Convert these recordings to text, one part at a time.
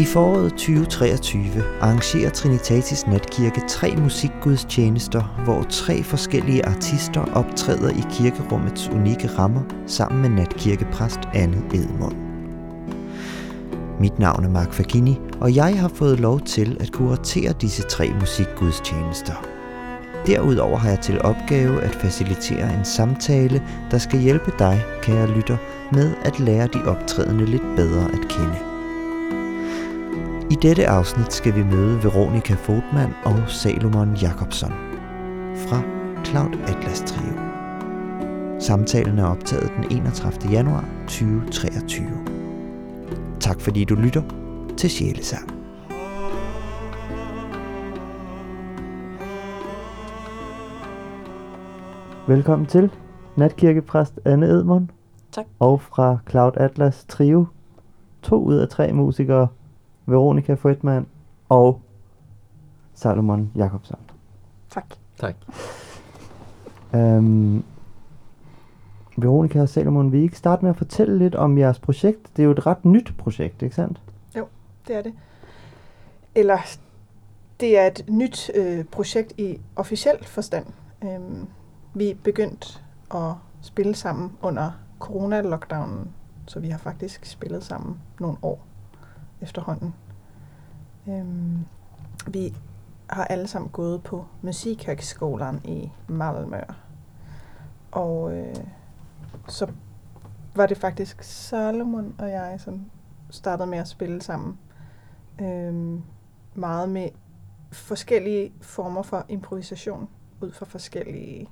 I foråret 2023 arrangerer Trinitatis Natkirke tre musikgudstjenester, hvor tre forskellige artister optræder i kirkerummets unikke rammer sammen med natkirkepræst Anne Edmund. Mit navn er Mark Fagini, og jeg har fået lov til at kuratere disse tre musikgudstjenester. Derudover har jeg til opgave at facilitere en samtale, der skal hjælpe dig, kære lytter, med at lære de optrædende lidt bedre at kende. Dette afsnit skal vi møde Veronika Fodman og Salomon Jakobsen fra Cloud Atlas Trio. Samtalen er optaget den 31. januar 2023. Tak fordi du lytter til Sjælesang. Velkommen til natkirkepræst Anne Edmund. Tak. Og fra Cloud Atlas Trio. To ud af tre musikere. Veronika Fredman og Salomon Jakobsen. Tak. Tak. Um, Veronika og Salomon, vil I ikke starte med at fortælle lidt om jeres projekt? Det er jo et ret nyt projekt, ikke sandt? Det er det. Eller det er et nyt øh, projekt i officiel forstand. Øhm, vi er begyndt at spille sammen under corona-lockdownen, så vi har faktisk spillet sammen nogle år efterhånden. Øhm, vi har alle sammen gået på Musikhögskolan i Malmö. Og øh, så var det faktisk Salomon og jeg, som startede med at spille sammen. Øhm, meget med forskellige former for improvisation, ud fra forskellige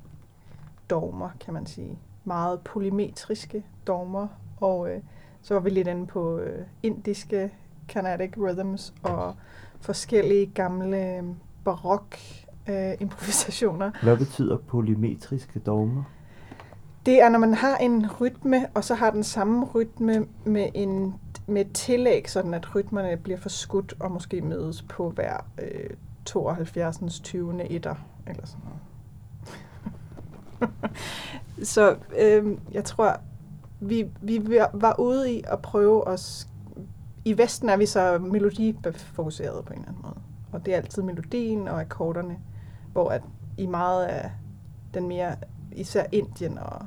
dogmer, kan man sige. Meget polymetriske dogmer, og øh, så var vi lidt inde på øh, indiske Carnatic rhythms og forskellige gamle øh, barok øh, improvisationer. Hvad betyder polymetriske dogmer? Det er, når man har en rytme, og så har den samme rytme med en med et tillæg, sådan at rytmerne bliver forskudt og måske mødes på hver øh, 72. 20. etter, eller sådan noget. så øh, jeg tror, vi, vi var ude i at prøve os... I Vesten er vi så melodifokuseret på en eller anden måde. Og det er altid melodien og akkorderne, hvor at i meget af den mere, især Indien og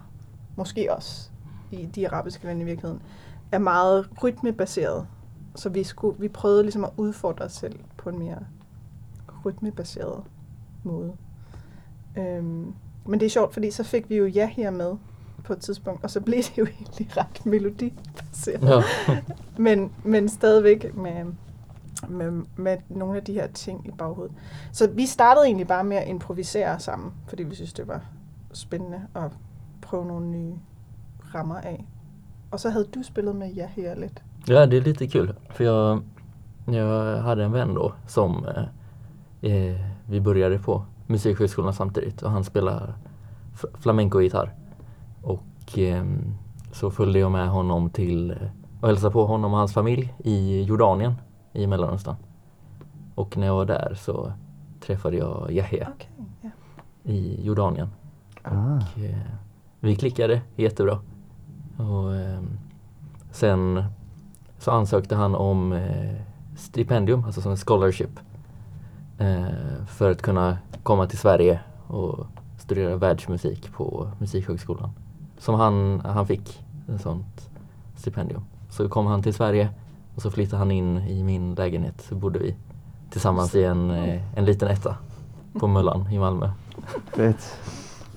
måske også i de arabiske lande i virkeligheden, er meget rytmebaseret. Så vi, skulle, vi prøvede ligesom at udfordre os selv på en mere rytmebaseret måde. Øhm, men det er sjovt, fordi så fik vi jo ja her med på et tidspunkt, og så blev det jo egentlig ret melodibaseret. Ja. men, men stadigvæk med, med, med nogle af de her ting i baghovedet. Så vi startede egentlig bare med at improvisere sammen, fordi vi synes, det var spændende at prøve nogle nye rammer af. Och så hade du spelat med Yahya lite. Ja, det är lite kul. För jag, jag hade en vän då som eh, eh vi började på Musikhögskolan samtidigt och han spelar flamenco-gitarr. Eh, så följde jag med honom till eh, och hälsade på honom och hans familj i Jordanien i Mellanöstern. Och när jag var där så träffade jag Yahya okay, yeah. i Jordanien. Ah. Och, eh, vi klickade jättebra. Och, eh, sen så ansökte han om eh, stipendium, alltså som en scholarship. Eh, för att kunna komma till Sverige och studera världsmusik på Musikhögskolan. Som han, han fick ett sånt stipendium. Så kom han till Sverige och så flyttade han in i min lägenhet. Så bodde vi tillsammans i en, eh, en liten etta på Möllan i Malmö. Fett.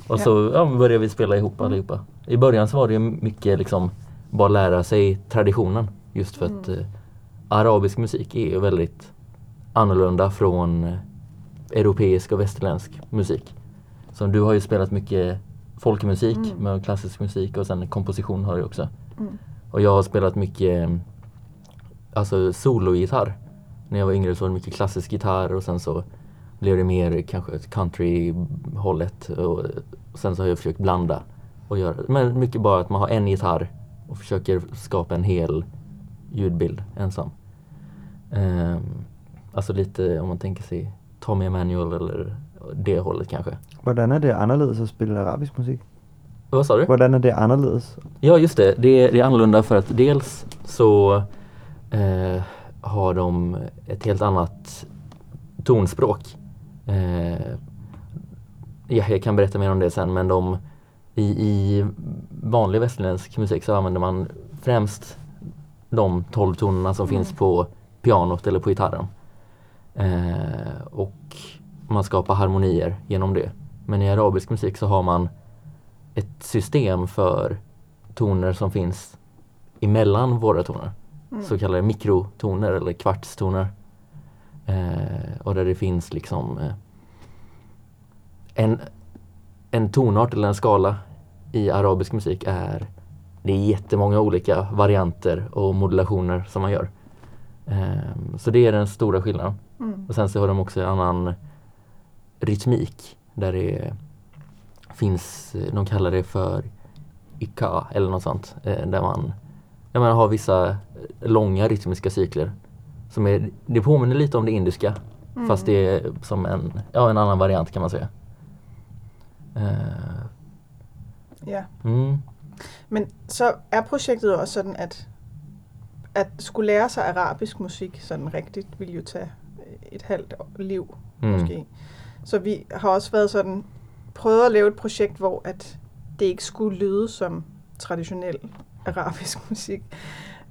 Och så ja, började vi spela ihop allihopa. I början så var det mycket liksom bara lära sig traditionen. Just för att mm. eh, arabisk musik är ju väldigt annorlunda från eh, europeisk och västerländsk musik. Så du har ju spelat mycket folkmusik mm. med klassisk musik och sen komposition har du också. Mm. Och jag har spelat mycket alltså sologitarr. När jag var yngre så var det mycket klassisk gitarr och sen så blev det mer kanske country-hållet. Och, och sen så har jag försökt blanda och göra Men mycket bara att man har en gitarr och försöker skapa en hel ljudbild ensam. Um, alltså lite om man tänker sig Tommy Emanuel eller det hållet kanske. Hvordan är det annorlunda att spela arabisk musik? Vad sa du? Hvordan är det annorlunda? Ja just det, det är, det är annorlunda för att dels så eh, har de ett helt annat tonspråk. Eh, ja, jag kan berätta mer om det sen men de i, i vanlig västerländsk musik så använder man främst de 12 tonerna som Mm. finns på pianot eller på gitarren. Eh, och man skapar harmonier genom det. Men i arabisk musik så har man ett system för toner som finns emellan våra toner. Mm. Så kallade mikrotoner eller kvartstoner. Eh, och där det finns liksom eh, en, en tonart eller en skala i arabisk musik är det är jättemånga olika varianter och modulationer som man gör. Eh, så det är den stora skillnaden. Mm. Och sen så har de också en annan rytmik där det finns, eh, de kallar det för Ika eller något sånt. eh, Där man jag menar, har vissa eh, långa rytmiska cykler. Som är, det påminner lite om det indiska Mm. fast det är som en, ja, en annan variant kan man säga. Eh, Ja. mm, Men så er projektet jo også sådan, at at skulle lære sig arabisk musik sådan rigtigt, vil jo tage et halvt liv mm, måske. Så vi har også været sådan, prøvet at lave et projekt, hvor at det ikke skulle lyde som traditionel arabisk musik,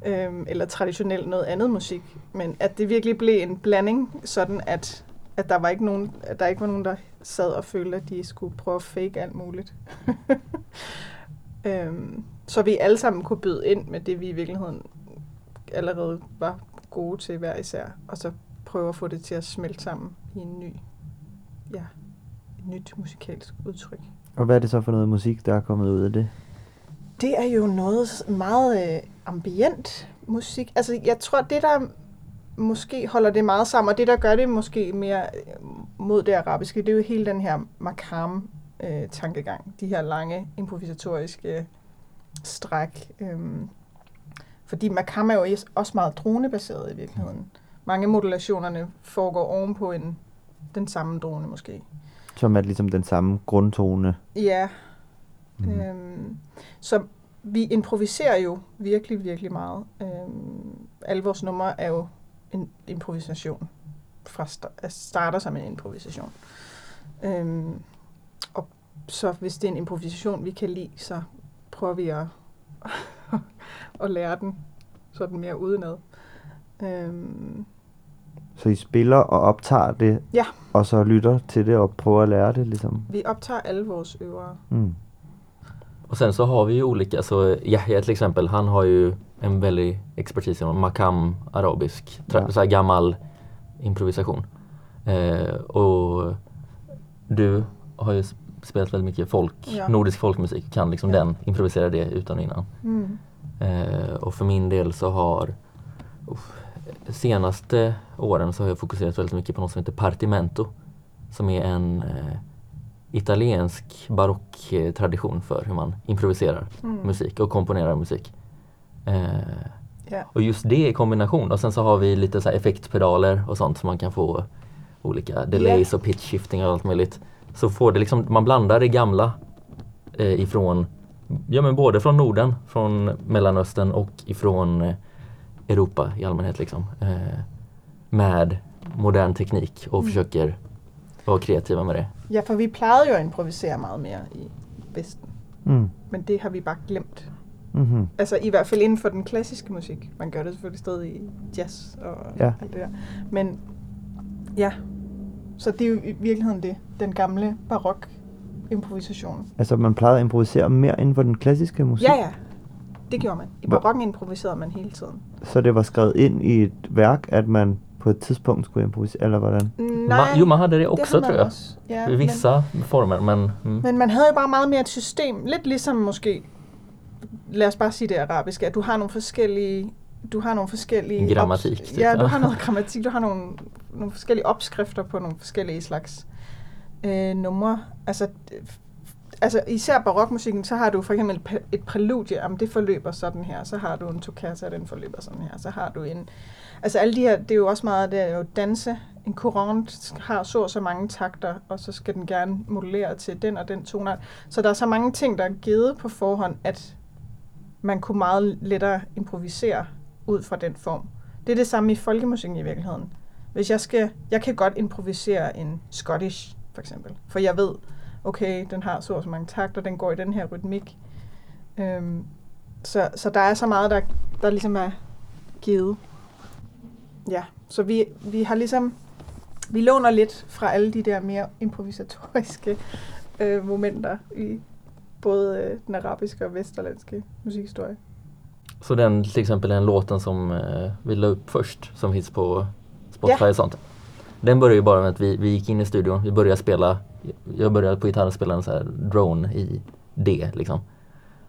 øhm, eller traditionel noget andet musik, men at det virkelig blev en blanding, sådan at, at der var ikke nogen, at der ikke var nogen, der sad og følte, at de skulle prøve at fake alt muligt. øhm, så vi alle sammen kunne byde ind med det, vi i virkeligheden allerede var gode til hver især, og så prøve at få det til at smelte sammen i en ny, ja, et nyt musikalsk udtryk. Og hvad er det så for noget musik, der er kommet ud af det? Det er jo noget meget øh, ambient musik. Altså, jeg tror, det der måske holder det meget sammen, og det der gør det måske mere øh, mod det arabiske, det er jo hele den her makam øh, tankegang. De her lange improvisatoriske stræk. Øhm, fordi makam er jo også meget dronebaseret i virkeligheden. Mange modulationerne foregår ovenpå en, den samme drone måske. Som er ligesom den samme grundtone. Ja. Mm. Øhm, så vi improviserer jo virkelig, virkelig meget. Øhm, alle vores numre er jo en improvisation. Fra sta- altså starter som en improvisation. Øhm, og så hvis det er en improvisation, vi kan lide, så prøver vi at, at lære den sådan mere udenad. Øhm, Så I spiller og optager det, Ja. og så lytter til det og prøver at lære det, ligesom. vi optager alle vores øvere. Mm. Och sen så har vi ju olika, så Yahya till exempel, han har ju en väldig expertis inom makam, arabisk, Ja. så här gammal improvisation. Eh, och du har ju spelat väldigt mycket folk, Ja. nordisk folkmusik, kan liksom Ja. den improvisera det utan och innan. Mm. Eh, och för min del så har uff, senaste åren så har jag fokuserat väldigt mycket på något som heter Partimento. Som är en eh, italiensk barocktradition för hur man improviserar Mm. musik och komponerar musik. Eh, Ja. och just det i kombination och sen så har vi lite så här effektpedaler och sånt som man kan få olika delays och pitch shifting och allt möjligt. Så får det liksom, man blandar det gamla eh, ifrån, ja men både från Norden, från Mellanöstern och ifrån eh, Europa i allmänhet liksom. Eh, med modern teknik och Mm. försöker vara kreativa med det. Ja, for vi plejede jo at improvisere meget mere i Vesten. Mm. Men det har vi bare glemt. Mm-hmm. Altså i hvert fald inden for den klassiske musik. Man gør det selvfølgelig stadig i jazz og Ja. alt det der. Men ja, så det er jo i virkeligheden det. Den gamle barok improvisation. Altså, man plejede at improvisere mere inden for den klassiske musik. Ja, ja. Det gjorde man. I barokken improviserede man hele tiden. Så det var skrevet ind i et værk, at man på et tidspunkt skulle improvisere, eller hvordan? Ma- jo, man hade det också man tror jag. Også. Ja, I vissa former men mm. Men man havde jo bare meget mere et system. Lidt ligesom måske, lad os bare sige det arabiske, at du har nogle forskellige du har nogle forskellige... Grammatik, typ. Ja, du har noget grammatik. Du har nogle, nogle forskellige opskrifter på nogle forskellige slags øh, numre. Altså, altså, især barokmusikken, så har du for eksempel et pa- præludie, om det forløber sådan her. Så har du en toccata, den forløber sådan her. Så har du en... Altså alle de her, det er jo også meget, det er jo danse. En courant har så og så mange takter, og så skal den gerne modulere til den og den tonart. Så der er så mange ting, der er givet på forhånd, at man kunne meget lettere improvisere ud fra den form. Det er det samme i folkemusikken i virkeligheden. Hvis jeg skal, jeg kan godt improvisere en Scottish, for eksempel. For jeg ved, okay, den har så og så mange takter, den går i den her rytmik. Øhm, så, så der er så meget, der, der ligesom er givet. Ja, så vi, vi har ligesom, vi låner lidt fra alle de der mere improvisatoriske øh, momenter i både øh, den arabiske og västerländske musikhistorie. Så den till exempel den låten som eh, vi la upp först som finns på Spotify Ja. och sånt. Den började ju bara med att vi, vi gick in i studion, vi började spela, jag började på gitarren spela en så här drone i D liksom.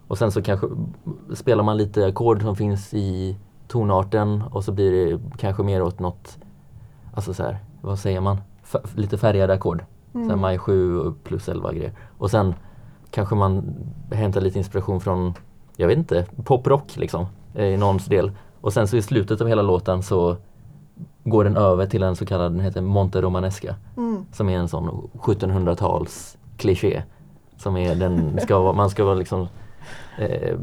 Och sen så kanske spelar man lite ackord som finns i tonarten och så blir det kanske mer åt något, alltså så här, vad säger man? F- lite färgade ackord. Mm. Maj 7 plus 11 grejer. Och sen kanske man hämtar lite inspiration från, jag vet inte, poprock liksom eh, i någons del. Och sen så i slutet av hela låten så går den över till en så kallad, den heter Monte Romanesca. Mm. Som är en sån 1700-tals kliché. Som är den, ska vara, man ska vara liksom eh,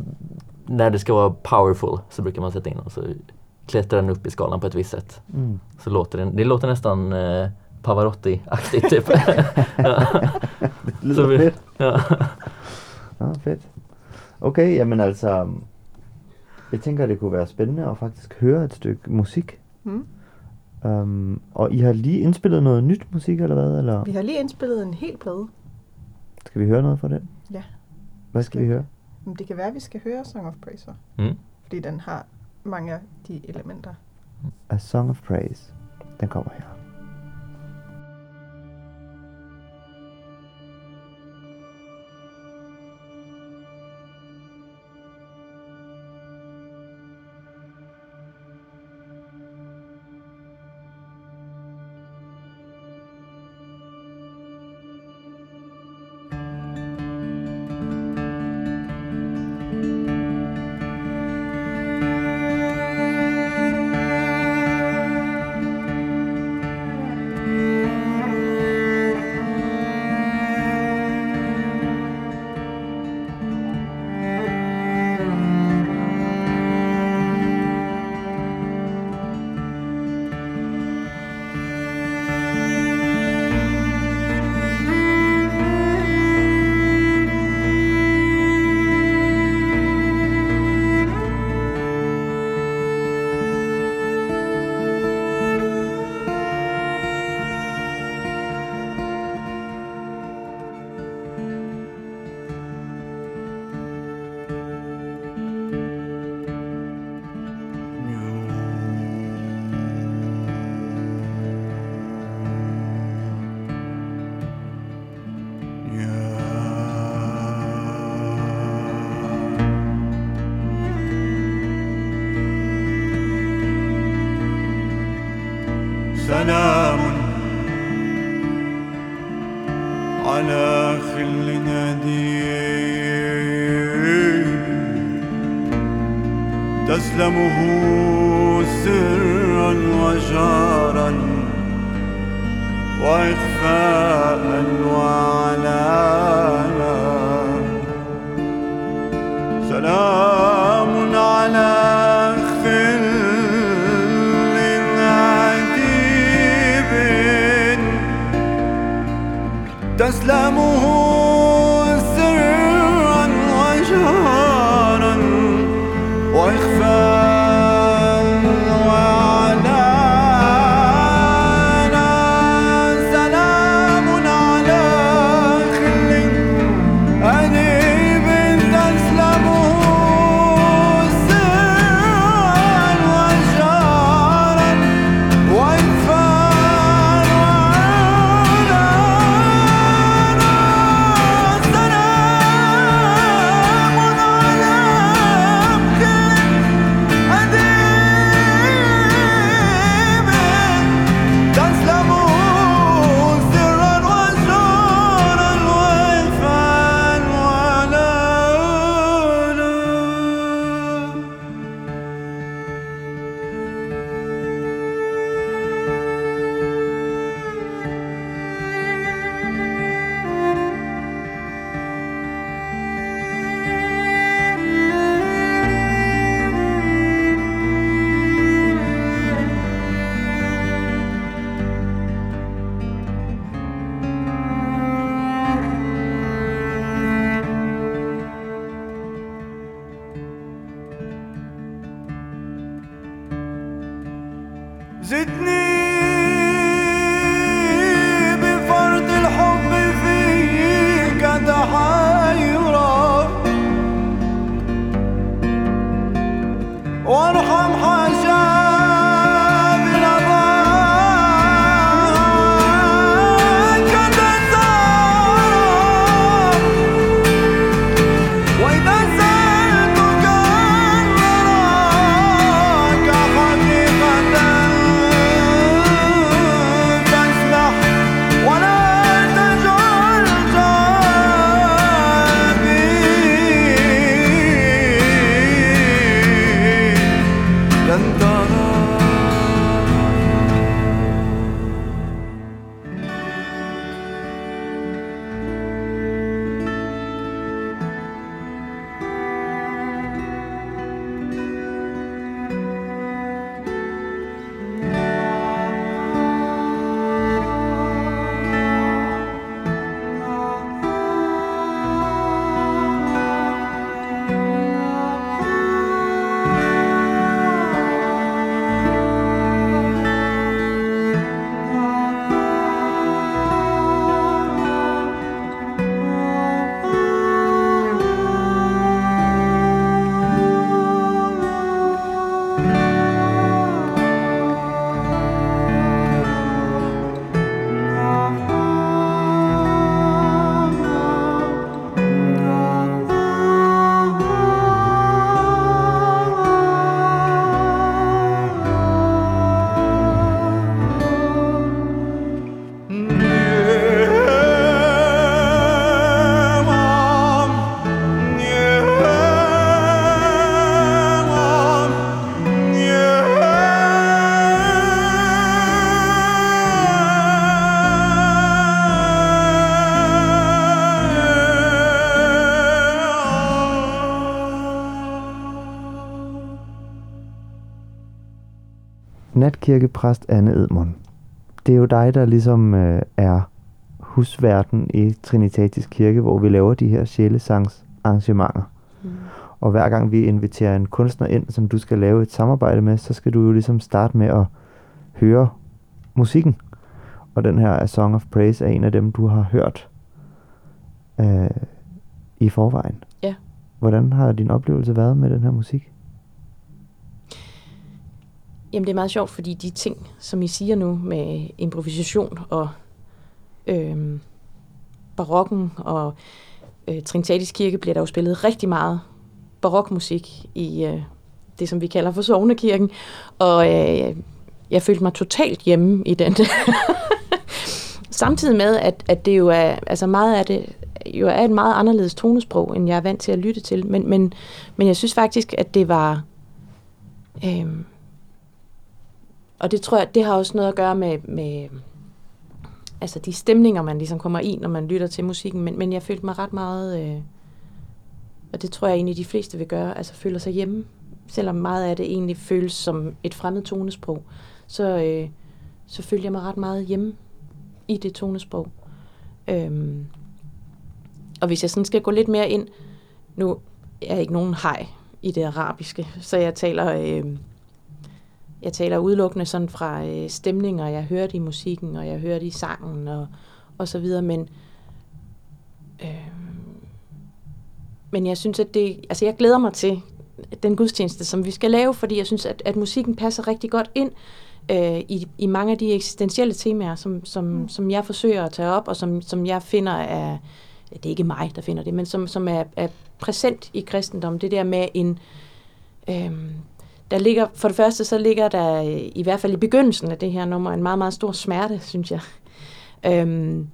När det ska vara powerful så brukar man sätta in och så klättrar den upp i skalan på ett visst sätt. Mm. Så låter den, det låter nästan eh, Pavarotti-aktigt typ. ja. Så vi-. Ja. Ja, fedt. Okay, jamen altså, jeg tænker, det kunne være spændende at faktisk høre et stykke musik. Mm. Um, og I har lige indspillet noget nyt musik, eller hvad? Eller Vi har lige indspillet en hel plade. skal vi høre noget fra den? Ja. Hvad skal vi høre? Men det kan være, at vi skal høre Song of Praise, så. Mm. fordi den har mange af de elementer. A Song of Praise. Den kommer her. سلام على خل نادي. تسلمه تسلمه سرا وجهارا وإخفاء natkirkepræst Anne Edmund. Det er jo dig, der ligesom øh, er husverden i Trinitatis Kirke, hvor vi laver de her sjælesangs arrangementer. Mm. Og hver gang vi inviterer en kunstner ind, som du skal lave et samarbejde med, så skal du jo ligesom starte med at høre musikken. Og den her A Song of Praise er en af dem, du har hørt øh, i forvejen. Ja. Hvordan har din oplevelse været med den her musik? Jamen det er meget sjovt, fordi de ting, som I siger nu med improvisation og øh, barokken og øh, Trinitatis Kirke, bliver der jo spillet rigtig meget barokmusik i øh, det, som vi kalder for Sognekirken. Og øh, jeg følte mig totalt hjemme i den. Samtidig med, at, at det jo er, altså meget af det jo er et meget anderledes tonesprog, end jeg er vant til at lytte til. Men, men, men jeg synes faktisk, at det var... Øh, og det tror jeg, det har også noget at gøre med, med altså de stemninger, man ligesom kommer i, når man lytter til musikken. Men, men jeg følte mig ret meget, øh, og det tror jeg egentlig de fleste vil gøre, altså føler sig hjemme. Selvom meget af det egentlig føles som et fremmed tonesprog, så, øh, så følte jeg mig ret meget hjemme i det tonesprog. Øhm, og hvis jeg sådan skal gå lidt mere ind, nu er jeg ikke nogen hej i det arabiske, så jeg taler, øh, jeg taler udelukkende sådan fra øh, stemninger, jeg hørte i musikken, og jeg hørte i sangen, og, og så videre, men øh, men jeg synes, at det, altså jeg glæder mig til den gudstjeneste, som vi skal lave, fordi jeg synes, at, at musikken passer rigtig godt ind øh, i, i mange af de eksistentielle temaer, som, som, mm. som jeg forsøger at tage op, og som, som jeg finder er, det er ikke mig, der finder det, men som, som er, er præsent i kristendom. Det der med en, øh, der ligger, for det første så ligger der øh, i hvert fald i begyndelsen af det her nummer en meget, meget stor smerte, synes jeg. Øhm,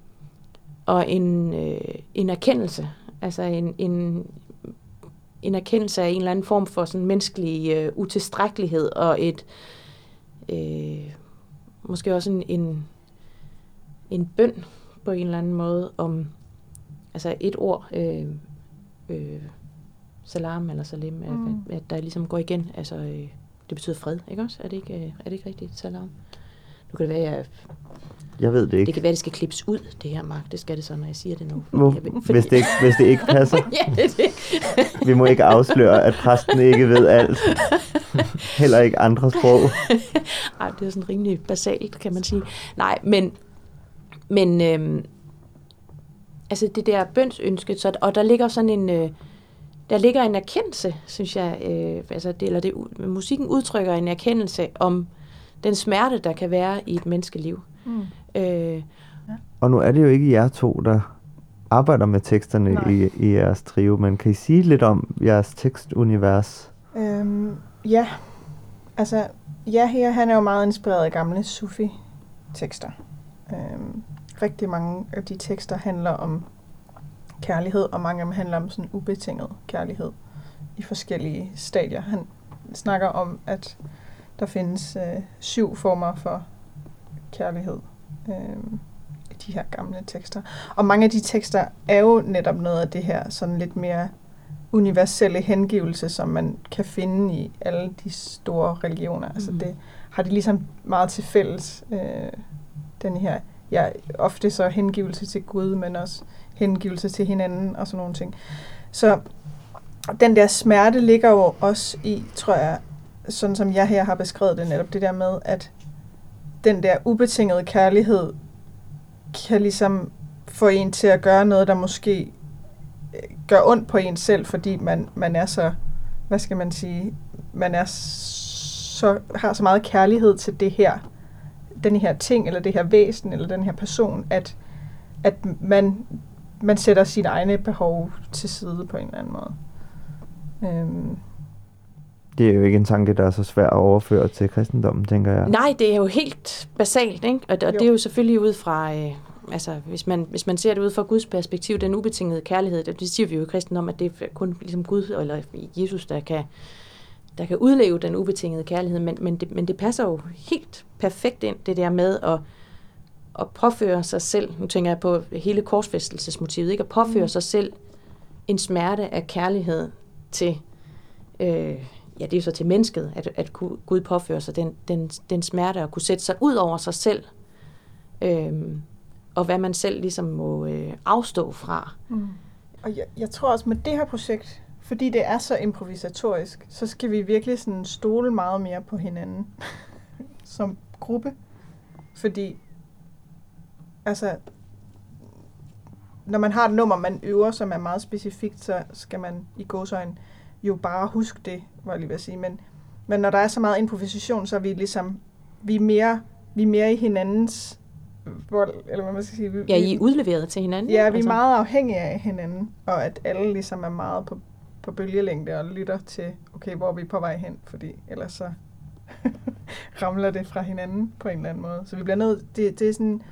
og en, øh, en erkendelse, altså en, en, en erkendelse af en eller anden form for sådan menneskelig øh, utilstrækkelighed og et øh, måske også en, en, en bøn på en eller anden måde om altså et ord øh, øh, salam eller salim, mm. at, at der ligesom går igen, altså øh, det betyder fred, ikke også? Er det ikke, øh, er det ikke rigtigt, salam? Nu kan det være, jeg, Jeg ved det ikke. det kan være, det skal klippes ud, det her, Mark. Det skal det så, når jeg siger det nu. Hvor, Jeg vil- hvis, det ikke, hvis det ikke passer. ja, det det. Vi må ikke afsløre, at præsten ikke ved alt. Heller ikke andre sprog. Ej, det er sådan rimelig basalt, kan man sige. Nej, men, men øhm, altså det der bønsønske, så, og der ligger sådan en, øh, der ligger en erkendelse, synes jeg, øh, altså det, eller det, musikken udtrykker en erkendelse om den smerte, der kan være i et menneskeliv. Mm. Øh, Og nu er det jo ikke jer to, der arbejder med teksterne Nej. i, i jeres trio, men kan I sige lidt om jeres tekstunivers? Øhm, ja, altså, ja her, han er jo meget inspireret af gamle Sufi-tekster. Øhm, rigtig mange af de tekster handler om kærlighed, og mange af dem handler om sådan ubetinget kærlighed i forskellige stadier. Han snakker om, at der findes øh, syv former for kærlighed øh, i de her gamle tekster. Og mange af de tekster er jo netop noget af det her sådan lidt mere universelle hengivelse, som man kan finde i alle de store religioner. Mm. Altså Mhm. det har de ligesom meget til fælles, øh, den her, ja, ofte så hengivelse til Gud, men også hengivelse til hinanden og sådan nogle ting. Så den der smerte ligger jo også i, tror jeg, sådan som jeg her har beskrevet det netop, det der med, at den der ubetingede kærlighed kan ligesom få en til at gøre noget, der måske øh, gør ondt på en selv, fordi man, man er så, hvad skal man sige, man er så, har så meget kærlighed til det her, den her ting, eller det her væsen, eller den her person, at, at man, man sætter sine egne behov til side på en eller anden måde. Øhm, Det er jo ikke en tanke, der er så svær at overføre til kristendommen, tænker jeg. Nej, det er jo helt basalt, ikke? Og, og Jo. det er jo selvfølgelig ud fra, øh, altså hvis man, hvis man ser det ud fra Guds perspektiv, den ubetingede kærlighed, det, det siger vi jo i kristendom, at det er kun ligesom Gud eller Jesus, der kan, der kan udleve den ubetingede kærlighed, men, men, det, men det passer jo helt perfekt ind, det der med at, at påføre sig selv, nu tænker jeg på hele korsfæstelsesmotivet, ikke? At påføre Mm. sig selv en smerte af kærlighed til, øh, ja, det er så til mennesket, at, at Gud påfører sig den, den, den smerte og kunne sætte sig ud over sig selv. Øhm, og hvad man selv ligesom må øh, afstå fra. Mm. Og jeg, jeg tror også med det her projekt, fordi det er så improvisatorisk, så skal vi virkelig sådan stole meget mere på hinanden som gruppe. Fordi, altså, når man har et nummer, man øver, som er meget specifikt, så skal man i gåsøjne jo bare huske det, var jeg lige ved at sige. Men, men når der er så meget improvisation, så er vi ligesom, vi er mere, vi er mere i hinandens vold, eller hvad man skal sige. Vi, Ja, I er udleveret til hinanden. Ja, vi er altså. meget afhængige af hinanden, og at alle ligesom er meget på, på bølgelængde og lytter til, okay, hvor er vi på vej hen, fordi ellers så ramler det fra hinanden på en eller anden måde. Så vi bliver nødt, det, det er sådan,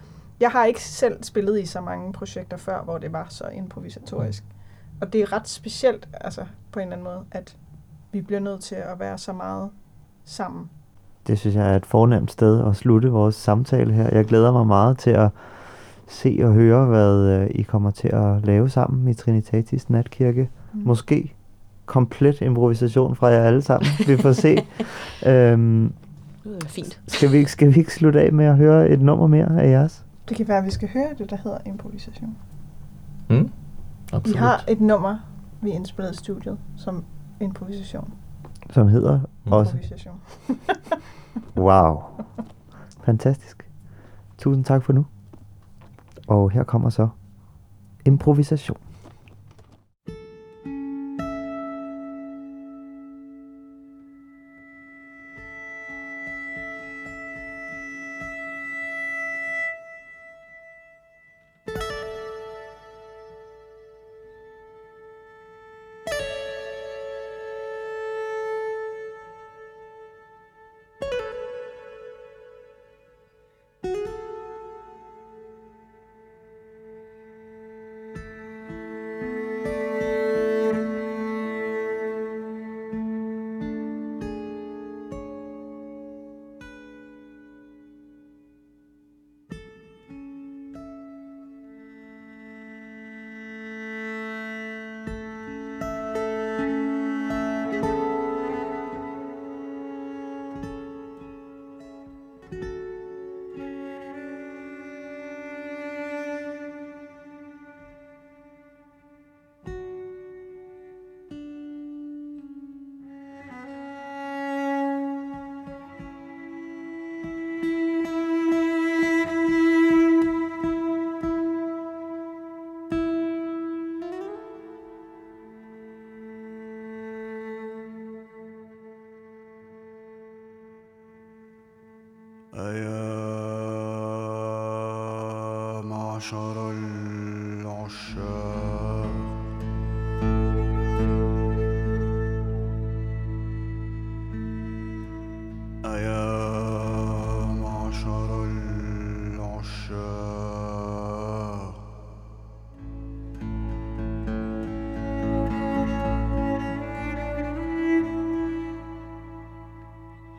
jeg har ikke selv spillet i så mange projekter før, hvor det var så improvisatorisk. Og det er ret specielt, altså på en eller anden måde, at vi bliver nødt til at være så meget sammen. Det synes jeg er et fornemt sted at slutte vores samtale her. Jeg glæder mig meget til at se og høre, hvad øh, I kommer til at lave sammen i Trinitatis Natkirke. Mm. Måske komplet improvisation fra jer alle sammen. Vi får se. øhm, Det fint. skal, vi, ikke- skal vi ikke slutte af med at høre et nummer mere af jeres? Det kan være, at vi skal høre det, der hedder improvisation. Mm. Vi Absolut. har et nummer, vi indspillede i studiet, som improvisation. Som hedder også Improvisation. Wow. Fantastisk. Tusind tak for nu. Og her kommer så improvisation.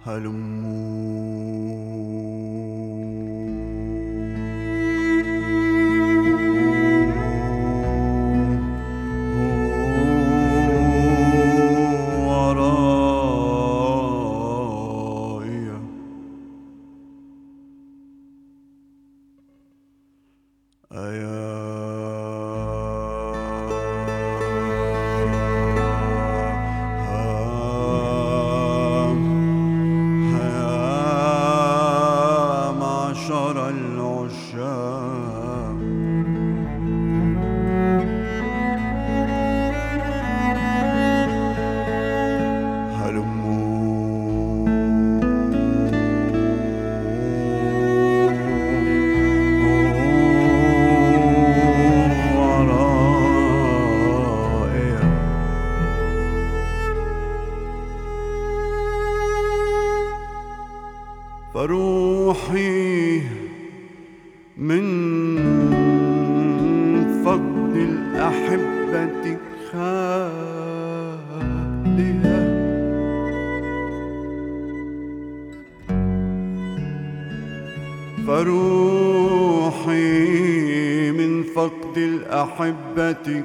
ورائي فروحي من فقد الأحبة خالية. فروحي من فقد الأحبة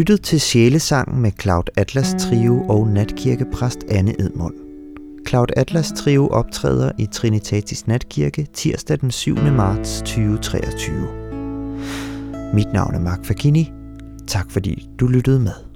lyttet til Sjælesangen med Cloud Atlas Trio og natkirkepræst Anne Edmund. Cloud Atlas Trio optræder i Trinitatis Natkirke tirsdag den 7. marts 2023. Mit navn er Mark Fakini. Tak fordi du lyttede med.